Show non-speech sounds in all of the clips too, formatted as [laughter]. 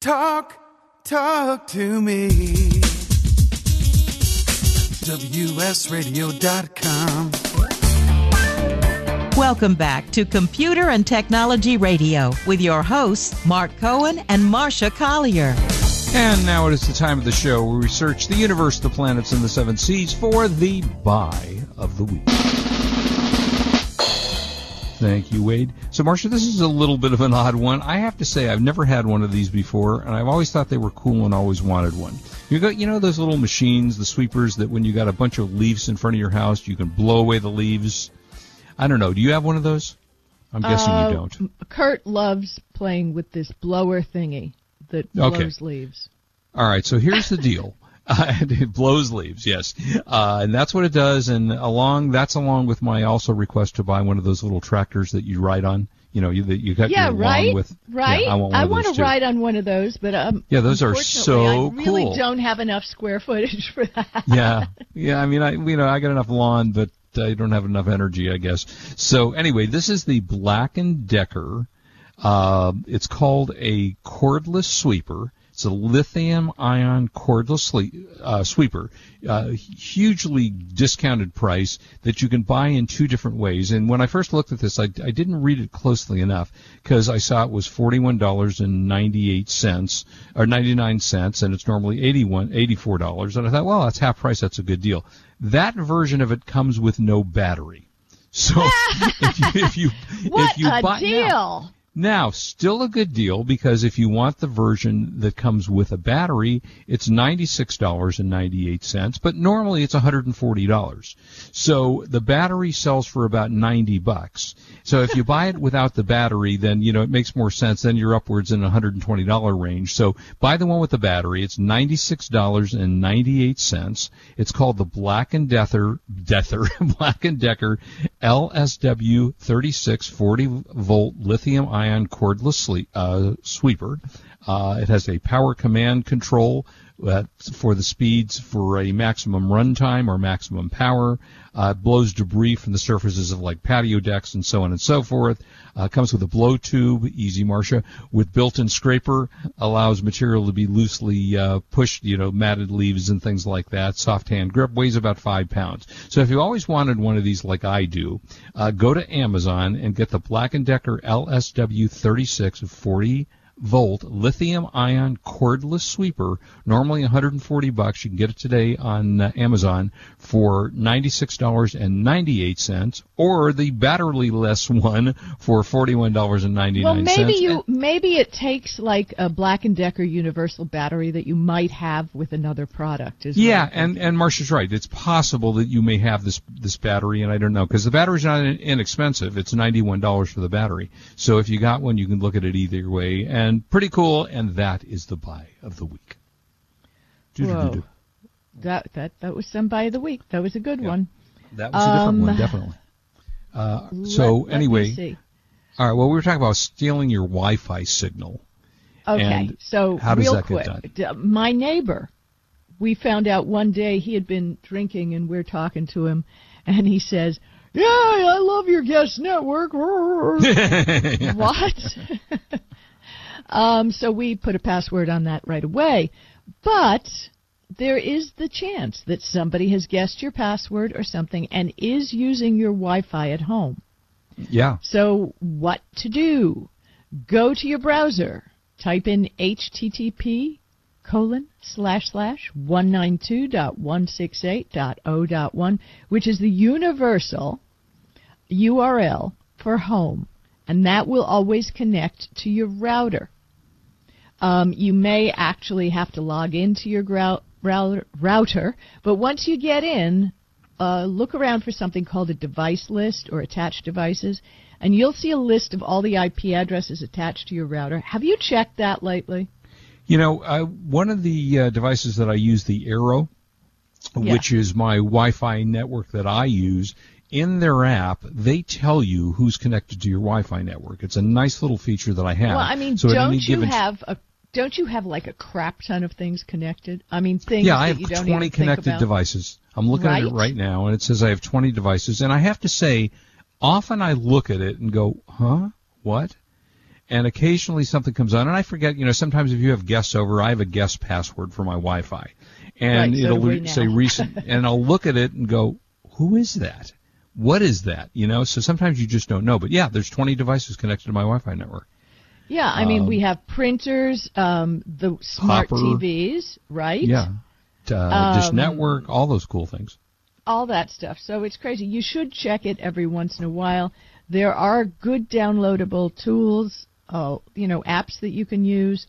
Talk, talk to me. WSRadio.com. Welcome back to Computer and Technology Radio with your hosts, Mark Cohen and Marsha Collier. And now it is the time of the show where we search the universe, the planets, and the seven seas for the buy of the week. Thank you, Wade. So, Marsha, this is a little bit of an odd one. I have to say, I've never had one of these before, and I've always thought they were cool and always wanted one. You got, you know, those little machines, the sweepers, that when you got a bunch of leaves in front of your house, you can blow away the leaves. I don't know. Do you have one of those? I'm guessing uh, you don't. Kurt loves playing with this blower thingy that blows okay. leaves. All right. So here's the deal. Uh, [laughs] it blows leaves, yes, uh, and that's what it does. And along that's along with my also request to buy one of those little tractors that you ride on. You know, you that you got yeah, your right, lawn with. Right. Yeah, I want, I want to ride on one of those, but um. Yeah, those are so I really cool. don't have enough square footage for that. [laughs] Yeah, yeah. I mean, I you know I got enough lawn, but I don't have enough energy, I guess. So anyway, this is the Black and Decker. Uh, it's called a cordless sweeper. It's a lithium ion cordless uh, sweeper, uh, hugely discounted price that you can buy in two different ways. And when I first looked at this, I, I didn't read it closely enough because I saw it was forty-one dollars and ninety-eight cents or ninety-nine cents, and it's normally eighty-one, eighty-four dollars. And I thought, well, that's half price. That's a good deal. That version of it comes with no battery. So [laughs] [laughs] if you if you what if you a buy deal. Now, now, still a good deal because if you want the version that comes with a battery, it's $96.98, but normally it's $140. So the battery sells for about 90 bucks. So if you buy it [laughs] without the battery, then, you know, it makes more sense. Then you're upwards in a $120 range. So buy the one with the battery. It's $96.98. It's called the Black and Decker, Decker, [laughs] Black and Decker LSW 3640 volt lithium ion cordless sleep, uh, sweeper. Uh, it has a power command control uh, for the speeds for a maximum runtime or maximum power. Uh, blows debris from the surfaces of like patio decks and so on and so forth. Uh, comes with a blow tube, easy Marsha, with built-in scraper, allows material to be loosely uh, pushed, you know, matted leaves and things like that. Soft hand grip, weighs about five pounds. So if you always wanted one of these like I do, uh, go to Amazon and get the Black & Decker LSW 3640 volt lithium ion cordless sweeper. Normally 140 bucks. You can get it today on uh, Amazon for $96.98 or the batteryless [laughs] one for $41.99. Well, maybe you maybe it takes like a Black and Decker universal battery that you might have with another product. Is yeah, and and Marsha's right. It's possible that you may have this this battery, and I don't know because the battery's not inexpensive. It's ninety one dollars for the battery. So if you got one, you can look at it either way, and pretty cool. And that is the buy of the week. Whoa. That that that was some buy of the week. That was a good yeah. one. That was a different Um, one, definitely. Uh, so Let- anyway, see. all right. Well, we were talking about stealing your Wi-Fi signal. Okay, And so how does real that get quick, done? d- my neighbor, we found out one day he had been drinking, and we're talking to him, and he says, "Yeah, I love your guest network." [laughs] what? [laughs] [laughs] um, so we put a password on that right away, but there is the chance that somebody has guessed your password or something and is using your Wi-Fi at home. Yeah. So what to do? Go to your browser, type in http colon slash slash 192.168.0.1, which is the universal URL for home, and that will always connect to your router. Um, you may actually have to log into your grou- router, but once you get in, uh, look around for something called a device list or attached devices, and you'll see a list of all the IP addresses attached to your router. Have you checked that lately? You know, uh, one of the uh, devices that I use, the eero, Yeah. which is my Wi-Fi network that I use. In their app, they tell you who's connected to your Wi-Fi network. It's a nice little feature that I have. Well, I mean, so don't you have a don't you have like a crap ton of things connected? I mean, things yeah, I have you don't 20 connected devices. I'm looking at it Right? right now, and it says I have 20 devices. And I have to say, often I look at it and go, huh? What? and occasionally something comes on, and I forget. You know, sometimes if you have guests over, I have a guest password for my Wi-Fi, and Right, so it'll say recent, [laughs] and I'll look at it and go, "Who is that? What is that?" You know. So sometimes you just don't know. But yeah, there's 20 devices connected to my Wi-Fi network. Yeah, I mean, we have printers, um, the smart Hopper. TVs, right? Yeah. Uh, Dish Um, Network, all those cool things. all that stuff. So it's crazy. You should check it every once in a while. There are good downloadable tools, uh, you know, apps that you can use.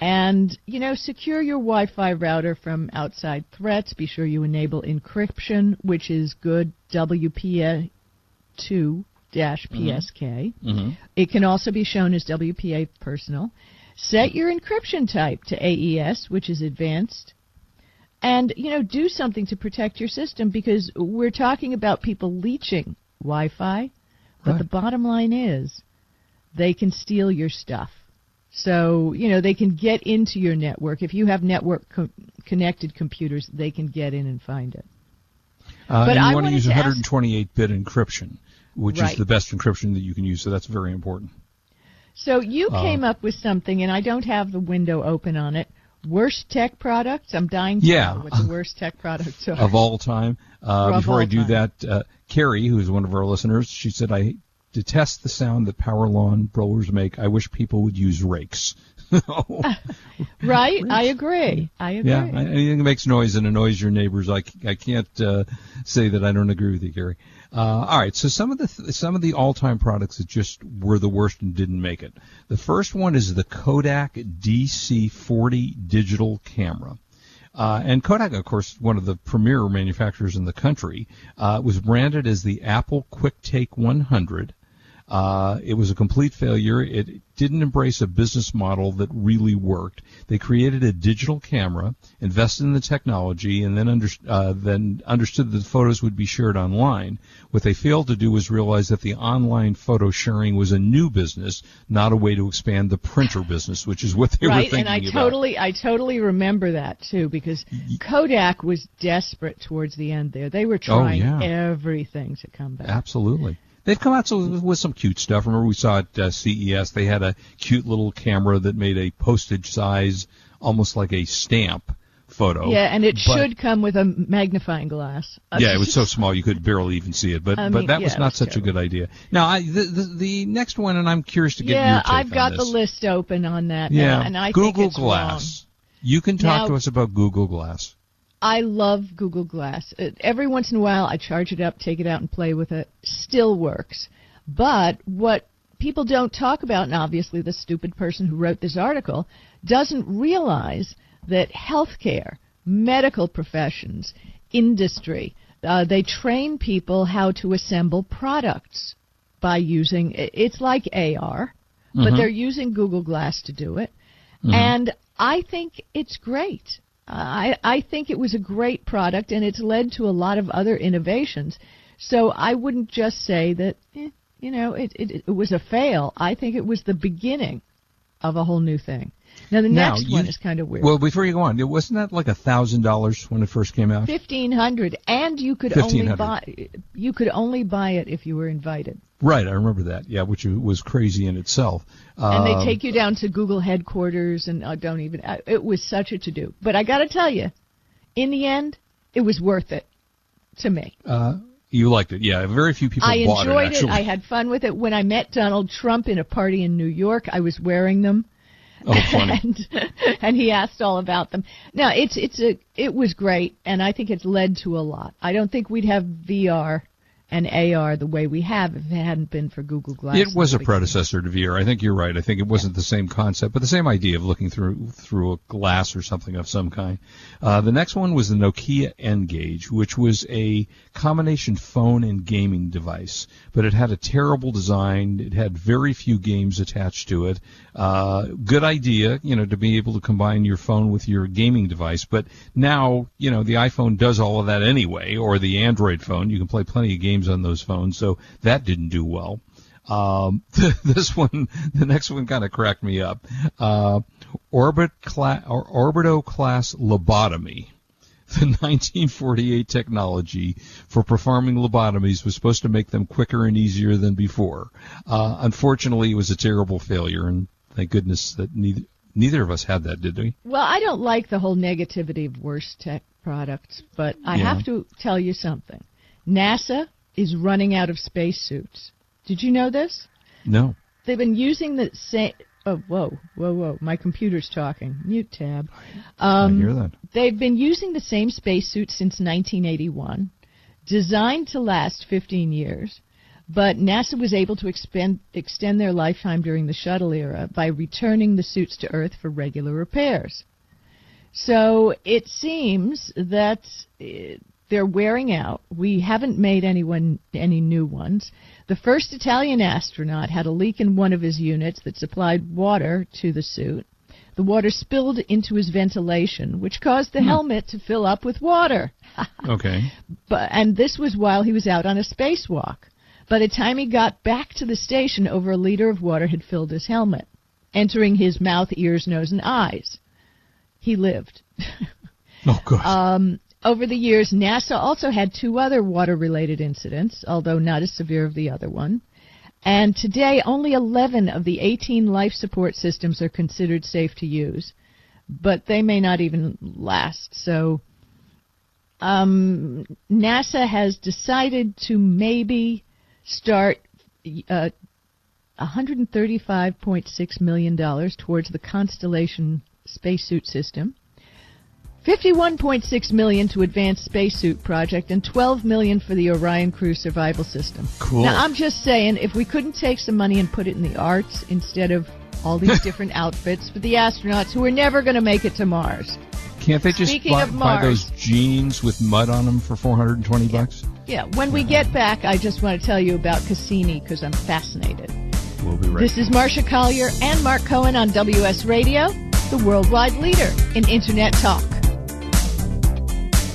And, you know, secure your Wi Fi router from outside threats. Be sure you enable encryption, which is good WPA2 PSK. It can also be shown as WPA personal. Set your encryption type to AES, which is advanced. And you know do something to protect your system because we're talking about people leeching wi-fi but Right. the bottom line is they can steal your stuff. So you know they can get into your network. If you have network co- connected computers they can get in and find it. Uh, But and I you want to use 128-bit encryption, which Right. is the best encryption that you can use. So that's very important. so you Uh, came up with something and i don't have the window open on it worst tech products i'm dying to Yeah. know what the [laughs] worst tech products are of all time. Uh, Of before all I do time. that, uh, Carrie, who's one of our listeners, she said, I detest the sound that power lawn blowers make. I wish people would use rakes. [laughs] [laughs] right i agree i agree yeah, anything that makes noise and annoys your neighbors, I, I can't uh, say that I don't agree with you, Gary. Uh, all right, so some of the th- some of the all-time products that just were the worst and didn't make it. The first one is the Kodak DC40 digital camera. Uh, and Kodak, of course, one of the premier manufacturers in the country, uh, was branded as the Apple QuickTake 100. Uh, it was a complete failure. It didn't embrace a business model that really worked. They created a digital camera, invested in the technology, and then, under, uh, then understood that the photos would be shared online. What they failed to do was realize that the online photo sharing was a new business, not a way to expand the printer business, which is what they were right thinking and i about. totally i totally remember that too because kodak was desperate towards the end there they were trying Oh, yeah. everything to come back Absolutely. They've come out with some cute stuff. Remember we saw at uh, CES they had a cute little camera that made a postage size, almost like a stamp photo. yeah and it But- should come with a magnifying glass [laughs] Yeah, it was so small you could barely even see it. But I but that was yeah, it not was such a good idea. Now I, the, the the next one, and I'm curious to get yeah your take i've got the list open on that Yeah, now, and i Google think it's Glass. wrong. You can talk Now- to us about Google Glass. I love Google Glass. Uh, Every once in a while, I charge it up, take it out, and play with it. Still works. But what people don't talk about, and obviously the stupid person who wrote this article doesn't realize that healthcare, medical professions, industry, uh, they train people how to assemble products by using. It's like AR, but they're using Google Glass to do it. And I think it's great. I, I think it was a great product, and it's led to a lot of other innovations. So I wouldn't just say that, eh, you know, it, it, it was a fail. I think it was the beginning of a whole new thing. Now the Now, next you- one is kind of weird. Well, before you go on, it wasn't that like a thousand dollars when it first came out? Fifteen hundred, and you could only buy you could only buy it if you were invited. Right, I remember that. Yeah, which was crazy in itself. and they Um, take you down to Google headquarters, and uh, don't even. Uh, it was such a to do. But I got to tell you, in the end, it was worth it to me. You liked it, yeah. Very few people I bought enjoyed it. Actually, I had fun with it. When I met Donald Trump in a party in New York, I was wearing them. Oh, [laughs] and and he asked all about them. Now it's it's a it was great, and I think it's led to a lot. I don't think we'd have VR and AR the way we have if it hadn't been for Google Glass. It was a predecessor to VR. I think you're right. I think it wasn't the same concept, but the same idea of looking through through a glass or something of some kind. Uh, the next one was the Nokia N-Gage, which was a combination phone and gaming device, but it had a terrible design. It had very few games attached to it. Uh, good idea, you know, to be able to combine your phone with your gaming device, but now, you know, the iPhone does all of that anyway, or the Android phone. You can play plenty of games on those phones, so that didn't do well. Um, [laughs] this one, the next one kind of cracked me up. Uh, orbit cla- or orbitoclast lobotomy. [laughs] the 1948 technology for performing lobotomies was supposed to make them quicker and easier than before. Uh, unfortunately, it was a terrible failure, and thank goodness that neither, neither of us had that, did we? Well, I don't like the whole negativity of worst tech products, but I Yeah. have to tell you something. NASA is running out of spacesuits. Did you know this? No. They've been using the same. Oh, whoa, whoa, whoa! My computer's talking. Mute tab. Um, I hear that. They've been using the same spacesuit since 1981, designed to last 15 years, but NASA was able to expend, extend their lifetime during the shuttle era by returning the suits to Earth for regular repairs. So it seems that uh, they're wearing out. We haven't made anyone any new ones. The first Italian astronaut had a leak in one of his units that supplied water to the suit. The water spilled into his ventilation, which caused the helmet to fill up with water. [laughs] Okay. But and this was while he was out on a spacewalk. By the time he got back to the station, over a liter of water had filled his helmet, entering his mouth, ears, nose, and eyes. He lived. [laughs] Oh, good. Um, over the years, NASA also had two other water related incidents, although not as severe as the other one. And today, only 11 of the 18 life support systems are considered safe to use, but they may not even last. So, um, NASA has decided to maybe start uh, $135.6 million towards the Constellation spacesuit system. 51.6 million to advance spacesuit project and 12 million for the Orion crew survival system. Cool. Now I'm just saying if we couldn't take some money and put it in the arts instead of all these [laughs] different outfits for the astronauts who are never going to make it to Mars. Can't they just speaking buy, of buy those Mars- jeans with mud on them for 420 bucks? Yeah, when we get back, I just want to tell you about Cassini because I'm fascinated. We'll be right This is Marsha Collier and Mark Cohen on WS Radio, the worldwide leader in Internet talk.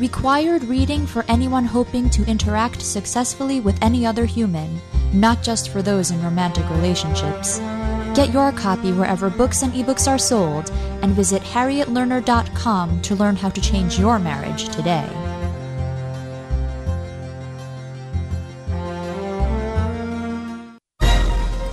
required reading for anyone hoping to interact successfully with any other human, not just for those in romantic relationships. Get your copy wherever books and ebooks are sold and visit harrietlerner.com to learn how to change your marriage today.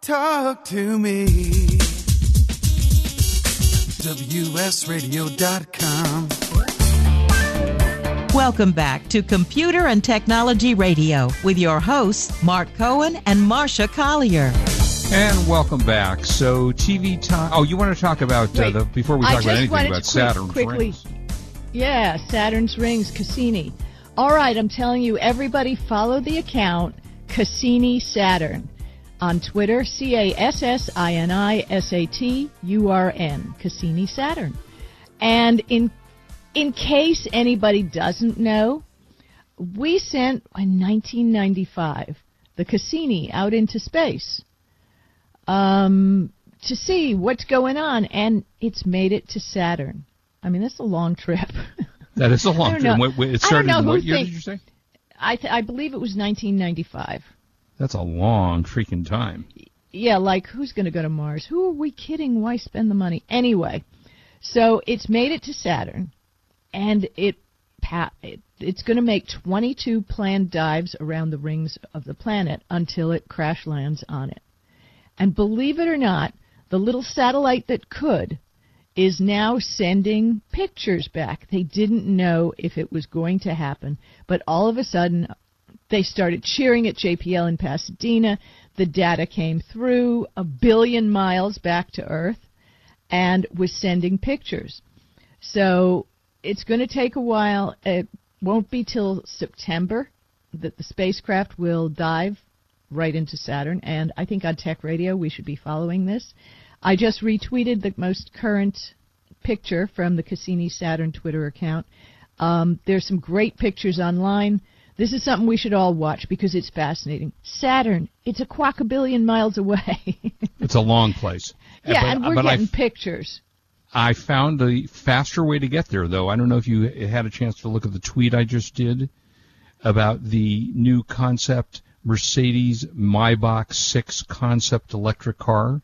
talk to me. WSRadio.com. Welcome back to Computer and Technology Radio with your hosts, Mark Cohen and Marsha Collier. And welcome back. So TV time. Oh, you want to talk about uh, the before we talk about anything about to quick- Saturn's quickly. rings. Yeah, Saturn's rings, Cassini. All right, I'm telling you, everybody follow the account Cassini Saturn on Twitter. C A S S I N I S A T U R N. Cassini Saturn. And in in case anybody doesn't know, we sent in 1995 the Cassini out into space um, to see what's going on, and it's made it to Saturn. I mean, that's a long trip. [laughs] That is a long term. know. Wait, wait, I It don't started know in who what year think- did you say? I th- I believe it was 1995. That's a long freaking time. Yeah, like who's going to go to Mars? Who are we kidding? Why spend the money anyway? So it's made it to Saturn, and it, pa- it it's going to make 22 planned dives around the rings of the planet until it crash lands on it. And believe it or not, the little satellite that could is now sending pictures back. They didn't know if it was going to happen, but all of a sudden they started cheering at JPL in Pasadena. The data came through a billion miles back to Earth and was sending pictures. So it's going to take a while. It won't be till September that the spacecraft will dive right into Saturn. And I think on Tech Radio we should be following this. I just retweeted the most current picture from the Cassini Saturn Twitter account. Um, there's some great pictures online. This is something we should all watch because it's fascinating. Saturn, it's a quackabillion miles away. [laughs] It's a long place. yeah, But- and we're but I getting pictures. I found a faster way to get there, though. I don't know if you had a chance to look at the tweet I just did about the new concept Mercedes Maybach 6 concept electric car.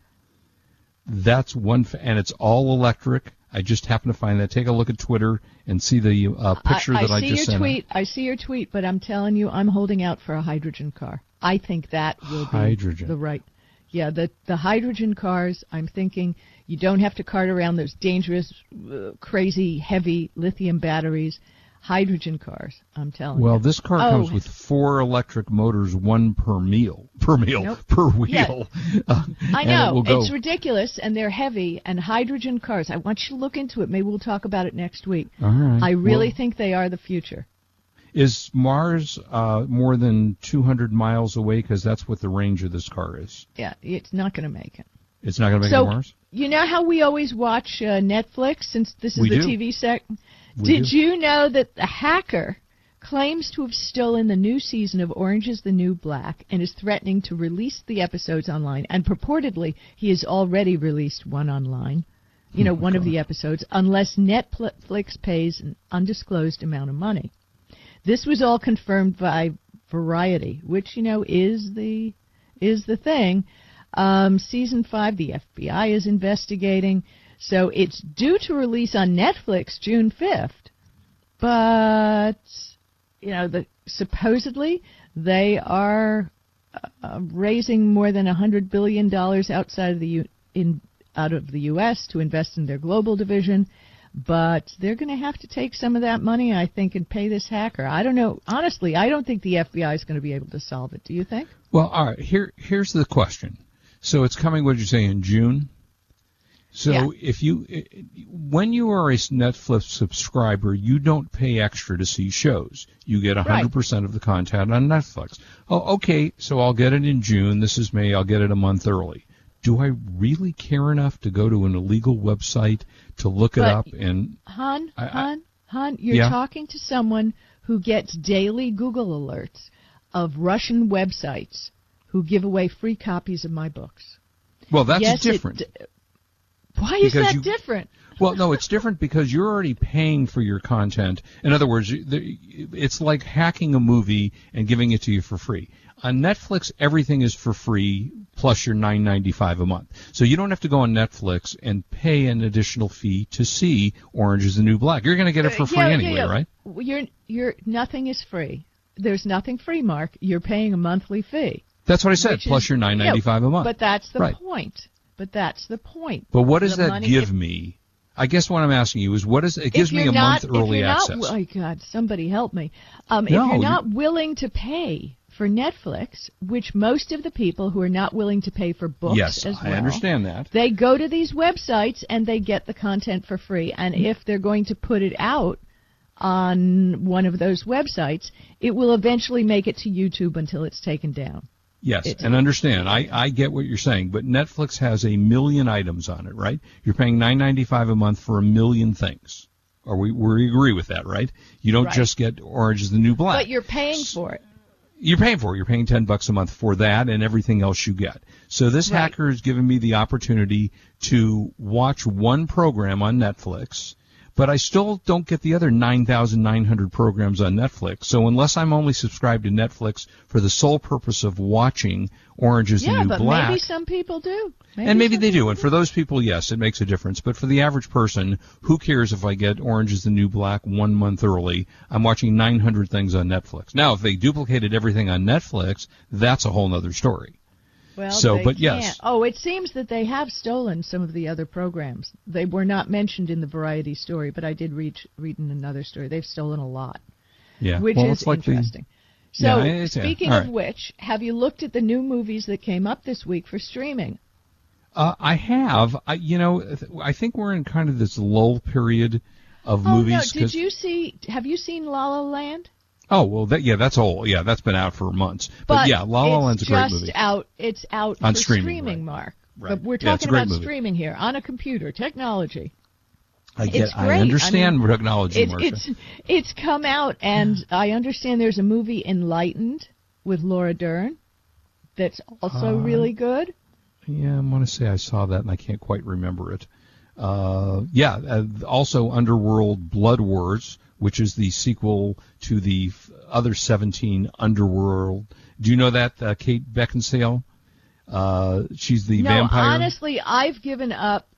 That's one, f- and it's all electric. I just happened to find that. Take a look at Twitter and see the uh, picture I, that I, see just your sent. out. tweet. I see your tweet, but I'm telling you, I'm holding out for a hydrogen car. I think that will be Hydrogen. the right. Yeah, the the hydrogen cars. I'm thinking you don't have to cart around those dangerous, uh, crazy, heavy lithium batteries. Hydrogen cars. I'm telling you. Well, this car Oh, comes with four electric motors, one per meal, per meal, Nope. [laughs] per Yeah. wheel. Uh, I know it it's ridiculous, and they're heavy. And hydrogen cars. I want you to look into it. Maybe we'll talk about it next week. All right. I really Well- think they are the future. Is Mars uh, more than 200 miles away? Because that's what the range of this car is. Yeah, it's not going to make it. It's not going to make so, it to Mars. you know how we always watch uh, Netflix since this is We the do. TV sec? Did do. you know that the hacker claims to have stolen the new season of Orange is the New Black and is threatening to release the episodes online? And purportedly, he has already released one online. You know, one of the episodes, unless Netflix pays an undisclosed amount of money. This was all confirmed by Variety, which you know is the is the thing. Um, season five, the FBI is investigating, so it's due to release on Netflix June fifth. But you know, the supposedly they are uh, raising more than a hundred billion dollars outside of the U- in out of the U.S. to invest in their global division. But they're going to have to take some of that money, I think, and pay this hacker. I don't know. Honestly, I don't think the FBI is going to be able to solve it. Do you think? Well, all right. Here, here's the question. So it's coming. What did you say in June? So Yeah. if you, eh, when you are a Netflix subscriber, you don't pay extra to see shows. You get 100% of the content on Netflix. Oh, okay. So I'll get it in June. This is May. I'll get it a month early. Do I really care enough to go to an illegal website to look it up and Han, I- Han, you're Yeah. talking to someone who gets daily Google alerts of Russian websites who give away free copies of my books. Well, that's yes, different. d- why is that you- different? Well, no, it's different because you're already paying for your content. In other words, it's like hacking a movie and giving it to you for free. On Netflix, everything is for free plus your nine ninety five a month. So you don't have to go on Netflix and pay an additional fee to see Orange is the New Black. You're going to get it for Uh, free yeah, yeah, anyway, yeah. right? Well, You're you're nothing is free. There's nothing free, Mark. You're paying a monthly fee. That's what I said. Plus is- your nine ninety five yeah, a month. But that's the Right. point. But that's the point. But what does The that give me? I guess what I'm asking you is what is it gives me a not, month early if you're access. Not, oh my God, somebody help me. Um, No, if you're you- not willing to pay for Netflix, which most of the people who are not willing to pay for books yes, as I understand that. they go to these websites and they get the content for free. And Mm-hmm. if they're going to put it out on one of those websites, it will eventually make it to YouTube until it's taken down. Yes, It's- and understand. I, I get what you're saying, but Netflix has a million items on it, right? You're paying nine ninety five a month for a million things. Or we we agree with that, right? You don't Right. just get Orange is the New Black. But you're paying for it. You're paying for it. You're paying ten bucks a month for that and everything else you get. So this Right. hacker has given me the opportunity to watch one program on Netflix, but I still don't get the other nine thousand nine hundred programs on Netflix. So unless I'm only subscribed to Netflix for the sole purpose of watching Orange is the yeah, New but Black, maybe some people do. and maybe they do. And for those people, yes, it makes a difference. But for the average person, who cares if I get Orange is the New Black one month early? I'm watching 900 things on Netflix. Now, if they duplicated everything on Netflix, that's a whole other story. Well, So, but can't. yes. Oh, it seems that they have stolen some of the other programs. They were not mentioned in the Variety story, but I did read read in another story. They've stolen a lot, Yeah. which well, is like the- interesting. So, Yeah, it's- yeah. speaking of right. which, have you looked at the new movies that came up this week for streaming? Uh, I have. I, you know, I think we're in kind of this lull period of Oh movies. no! Did you see? Have you seen La La Land? Oh well, that, yeah, that's old. Yeah, that's been out for months. But, yeah, La La Land's a great just movie. out. It's out On for streaming, right. Mark. Right. But we're Yeah, talking great about movie. streaming here on a computer, technology. I get. it's I understand I mean, technology, It, it's it's come out, and [sighs] I understand there's a movie Enlightened with Laura Dern that's also Uh, really good. Yeah, I want to say I saw that and I can't quite remember it. Uh, yeah, uh, also Underworld Blood Wars, which is the sequel to the other 17 Underworld. Do you know that, uh, Kate Beckinsale? Uh, she's the no, vampire. honestly, I've given up.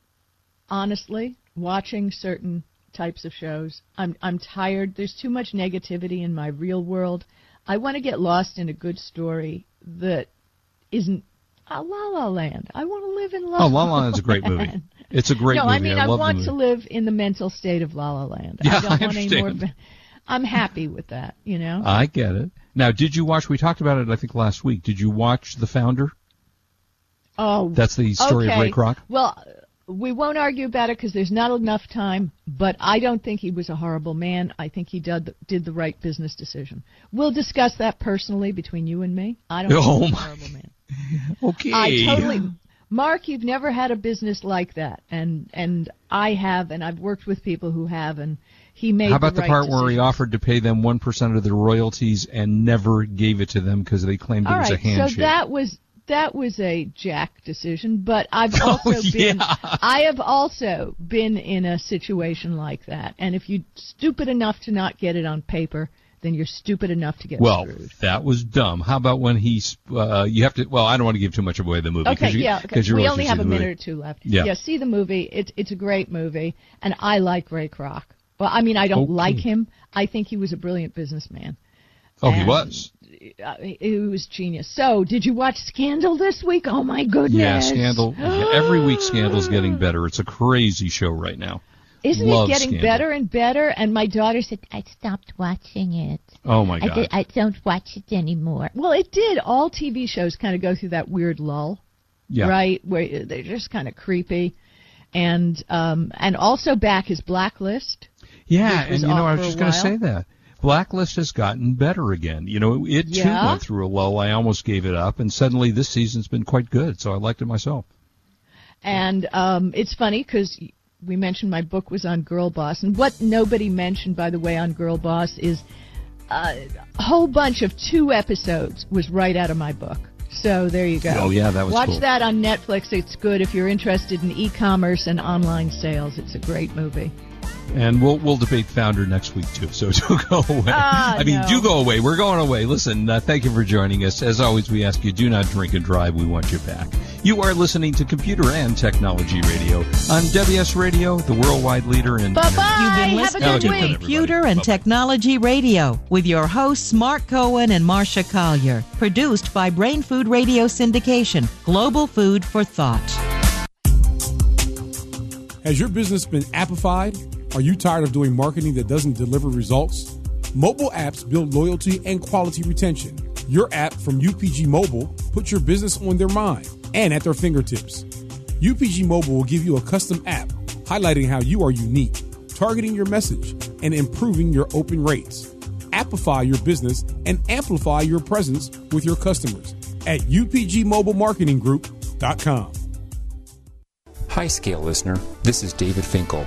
Honestly, watching certain types of shows, I'm I'm tired. There's too much negativity in my real world. I want to get lost in a good story that isn't a La La Land. I want to live in La oh, La [laughs] La Land's a great movie. It's a great no, movie. I mean I, love want to live in the mental state of La La Land. Yeah, I don't I want any more. I'm happy with that. You know. I get it. Now, did you watch? We talked about it, I think, last week. Did you watch The Founder? Oh, That's the story of okay. Ray Kroc? Well, we won't argue about it because there's not enough time. But I don't think he was a horrible man. I think he did did the right business decision. We'll discuss that personally between you and me. I don't Oh, think he's a oh, my- horrible man. [laughs] Okay. I totally. Mark, you've never had a business like that, and and I have, and I've worked with people who have, and he made. How about the, the, part where he offered to pay them one percent of their royalties and never gave it to them because they claimed All it was right, a handshake? so that was that was a Jack decision, but I've [laughs] Oh, also been yeah. I have also been in a situation like that. And if you're stupid enough to not get it on paper, then you're stupid enough to get well, screwed. that was dumb. How about when he's uh, you have to? Well, I don't want to give too much away the movie. Okay, you, yeah, okay. we only have a movie. minute or two left. Yeah. see the movie. It's it's a great movie, and I like Ray Kroc. Well, I mean, I don't Okay. like him. I think he was a brilliant businessman. Oh, he was. Uh, he was genius. So, did you watch Scandal this week? Oh my goodness! Yeah, Scandal. [gasps] Every week, Scandal's getting better. It's a crazy show right now. Isn't Love it getting Scandal. better and better? And my daughter said, I stopped watching it. Oh my I, God. did, I don't watch it anymore. Well, it did. All TV shows kind of go through that weird lull, Yeah. right? Where they're just kind of creepy. And um, and also back is Blacklist. Yeah, which was and you know, I was just going to say that. Blacklist has gotten better again. You know, it too Yeah? went through a lull. I almost gave it up, and suddenly this season's been quite good, so I liked it myself. And um, it's funny because we mentioned my book was on Girl Boss, and what nobody mentioned, by the way, on Girl Boss is uh, a whole bunch of two episodes was right out of my book. So there you go. Oh, yeah, that was Watch cool. that on Netflix. It's good if you're interested in e-commerce and online sales. It's a great movie. And we'll we'll debate founder next week too. So [laughs] do go away. Ah, I mean, no. do go away. We're going away. Listen, uh, thank you for joining us. As always, we ask you do not drink and drive. We want you back. You are listening to Computer and Technology Radio on WS Radio, the worldwide leader in. Bye bye. You've been listening to week. Computer and Technology Radio with your hosts Mark Cohen and Marsha Collier. Produced by Brain Food Radio Syndication, Global Food for Thought. Has your business been appified? Are you tired of doing marketing that doesn't deliver results? Mobile apps build loyalty and quality retention. Your app from UPG Mobile puts your business on their mind and at their fingertips. UPG Mobile will give you a custom app highlighting how you are unique, targeting your message, and improving your open rates. Appify your business and amplify your presence with your customers at upgmobilemarketinggroup.com. Hi, Scale listener. This is David Finkel,